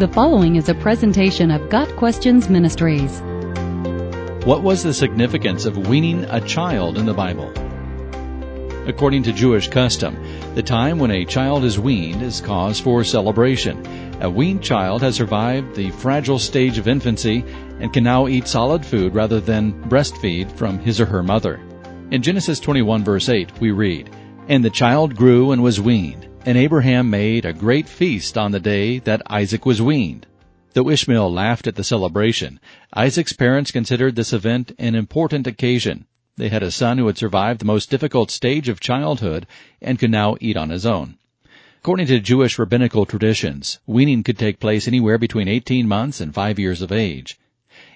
The following is a presentation of Got Questions Ministries. What was the significance of weaning a child in the Bible? According to Jewish custom, the time when a child is weaned is cause for celebration. A weaned child has survived the fragile stage of infancy and can now eat solid food rather than breastfeed from his or her mother. In Genesis 21 verse 8, we read, And the child grew and was weaned, and Abraham made a great feast on the day that Isaac was weaned. Though Ishmael laughed at the celebration, Isaac's parents considered this event an important occasion. They had a son who had survived the most difficult stage of childhood and could now eat on his own. According to Jewish rabbinical traditions, weaning could take place anywhere between 18 months and 5 years of age.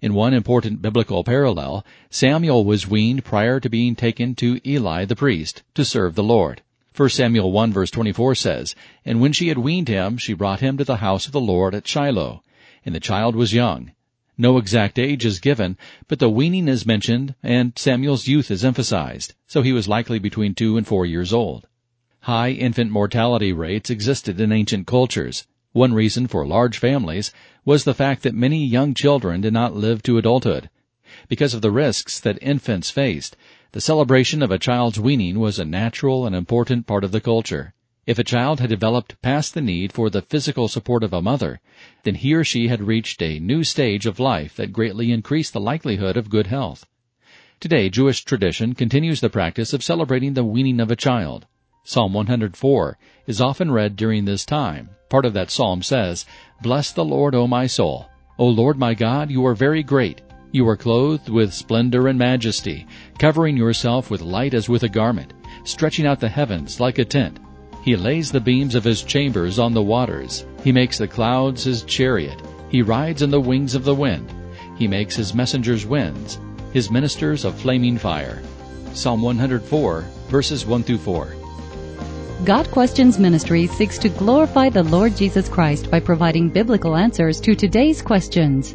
In one important biblical parallel, Samuel was weaned prior to being taken to Eli the priest to serve the Lord. 1 Samuel 1 verse 24 says, And when she had weaned him, she brought him to the house of the Lord at Shiloh. And the child was young. No exact age is given, but the weaning is mentioned and Samuel's youth is emphasized, so he was likely between two and four years old. High infant mortality rates existed in ancient cultures. One reason for large families was the fact that many young children did not live to adulthood. Because of the risks that infants faced, the celebration of a child's weaning was a natural and important part of the culture. If a child had developed past the need for the physical support of a mother, then he or she had reached a new stage of life that greatly increased the likelihood of good health. Today, Jewish tradition continues the practice of celebrating the weaning of a child. Psalm 104 is often read during this time. Part of that psalm says, Bless the Lord, O my soul. O Lord my God, you are very great. You are clothed with splendor and majesty, covering yourself with light as with a garment, stretching out the heavens like a tent. He lays the beams of his chambers on the waters. He makes the clouds his chariot. He rides on the wings of the wind. He makes his messengers winds, his ministers a flaming fire. Psalm 104, verses 1 through 4. Got Questions Ministry seeks to glorify the Lord Jesus Christ by providing biblical answers to today's questions.